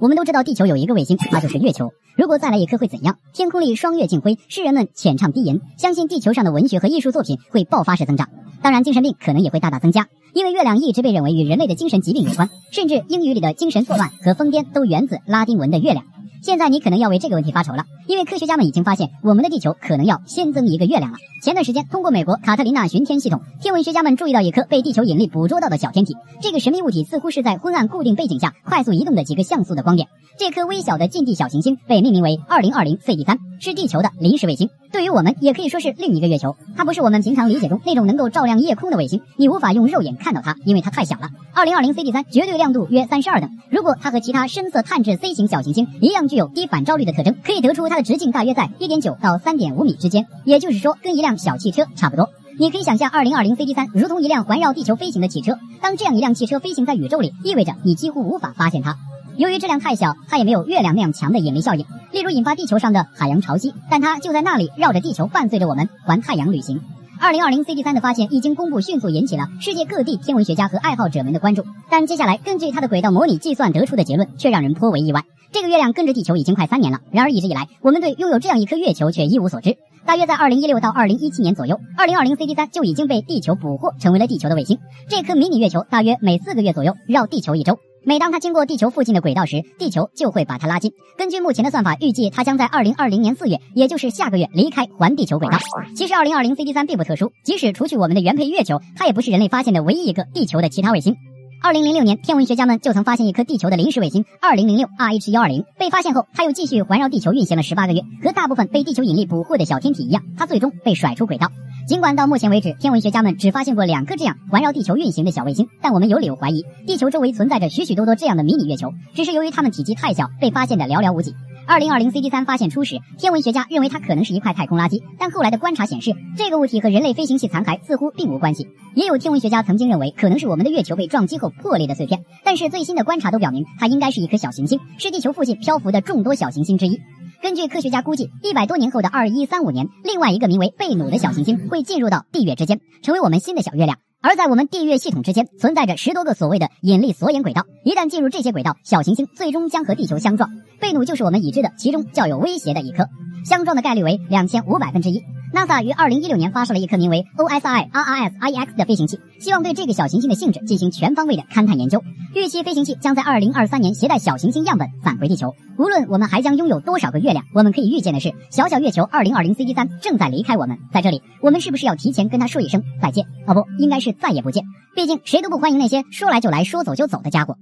我们都知道地球有一个卫星，那就是月球。如果再来一颗会怎样？天空里双月尽辉，诗人们浅唱低吟，相信地球上的文学和艺术作品会爆发式增长。当然，精神病可能也会大大增加，因为月亮一直被认为与人类的精神疾病有关，甚至英语里的精神错乱和疯癫都源自拉丁文的月亮。现在你可能要为这个问题发愁了，因为科学家们已经发现我们的地球可能要新增一个月亮了。前段时间，通过美国卡特琳娜巡天系统，天文学家们注意到一颗被地球引力捕捉到的小天体。这个神秘物体似乎是在昏暗固定背景下快速移动的几个像素的光点。这颗微小的近地小行星被命名为二零二零 CD 三，是地球的临时卫星。对于我们，也可以说是另一个月球。它不是我们平常理解中那种能够照亮夜空的卫星，你无法用肉眼看到它，因为它太小了。二零二零 CD 三绝对亮度约三十二等。如果它和其他深色碳质 C 型小行星一样具有低反照率的特征，可以得出它的直径大约在一点九到三点五米之间，也就是说跟一辆小汽车差不多。你可以想象二零二零 CD 三如同一辆环绕地球飞行的汽车。当这样一辆汽车飞行在宇宙里，意味着你几乎无法发现它。由于质量太小，它也没有月亮那样强的引力效应，例如引发地球上的海洋潮汐。但它就在那里绕着地球，伴随着我们环太阳旅行。二零二零 CD 三的发现一经公布，迅速引起了世界各地天文学家和爱好者们的关注。但接下来根据它的轨道模拟计算得出的结论，却让人颇为意外。这个月亮跟着地球已经快三年了，然而一直以来，我们对拥有这样一颗月球却一无所知。大约在二零一六到二零一七年左右，二零二零 CD 三就已经被地球捕获，成为了地球的卫星。这颗迷你月球大约每四个月左右绕地球一周。每当它经过地球附近的轨道时，地球就会把它拉近。根据目前的算法，预计它将在二零二零年四月，也就是下个月离开环地球轨道。其实，二零二零 CD 三并不特殊，即使除去我们的原配月球，它也不是人类发现的唯一一个地球的其他卫星。二零零六年，天文学家们就曾发现一颗地球的临时卫星二零零六 RH 幺二零。被发现后，它又继续环绕地球运行了十八个月。和大部分被地球引力捕获的小天体一样，它最终被甩出轨道。尽管到目前为止，天文学家们只发现过两颗这样环绕地球运行的小卫星，但我们有理由怀疑，地球周围存在着许许多多这样的迷你月球，只是由于它们体积太小，被发现的寥寥无几。二零二零 CD 三发现初始，天文学家认为它可能是一块太空垃圾，但后来的观察显示，这个物体和人类飞行器残骸似乎并无关系。也有天文学家曾经认为，可能是我们的月球被撞击后破裂的碎片，但是最新的观察都表明，它应该是一颗小行星，是地球附近漂浮的众多小行星之一。根据科学家估计，一百多年后的二一三五年，另外一个名为贝努的小行星会进入到地月之间，成为我们新的小月亮。而在我们地月系统之间，存在着十多个所谓的引力锁眼轨道。一旦进入这些轨道，小行星最终将和地球相撞。贝努就是我们已知的其中较有威胁的一颗，相撞的概率为两千五百分之一。NASA 于二零一六年发射了一颗名为 OSI RRS IX 的飞行器，希望对这个小行星的性质进行全方位的勘探研究。预期飞行器将在二零二三年携带小行星样本返回地球。无论我们还将拥有多少个月亮，我们可以预见的是，小小月球二零二零 CD 三正在离开我们。在这里，我们是不是要提前跟他说一声再见？哦不，应该是再也不见。毕竟谁都不欢迎那些说来就来说走就走的家伙。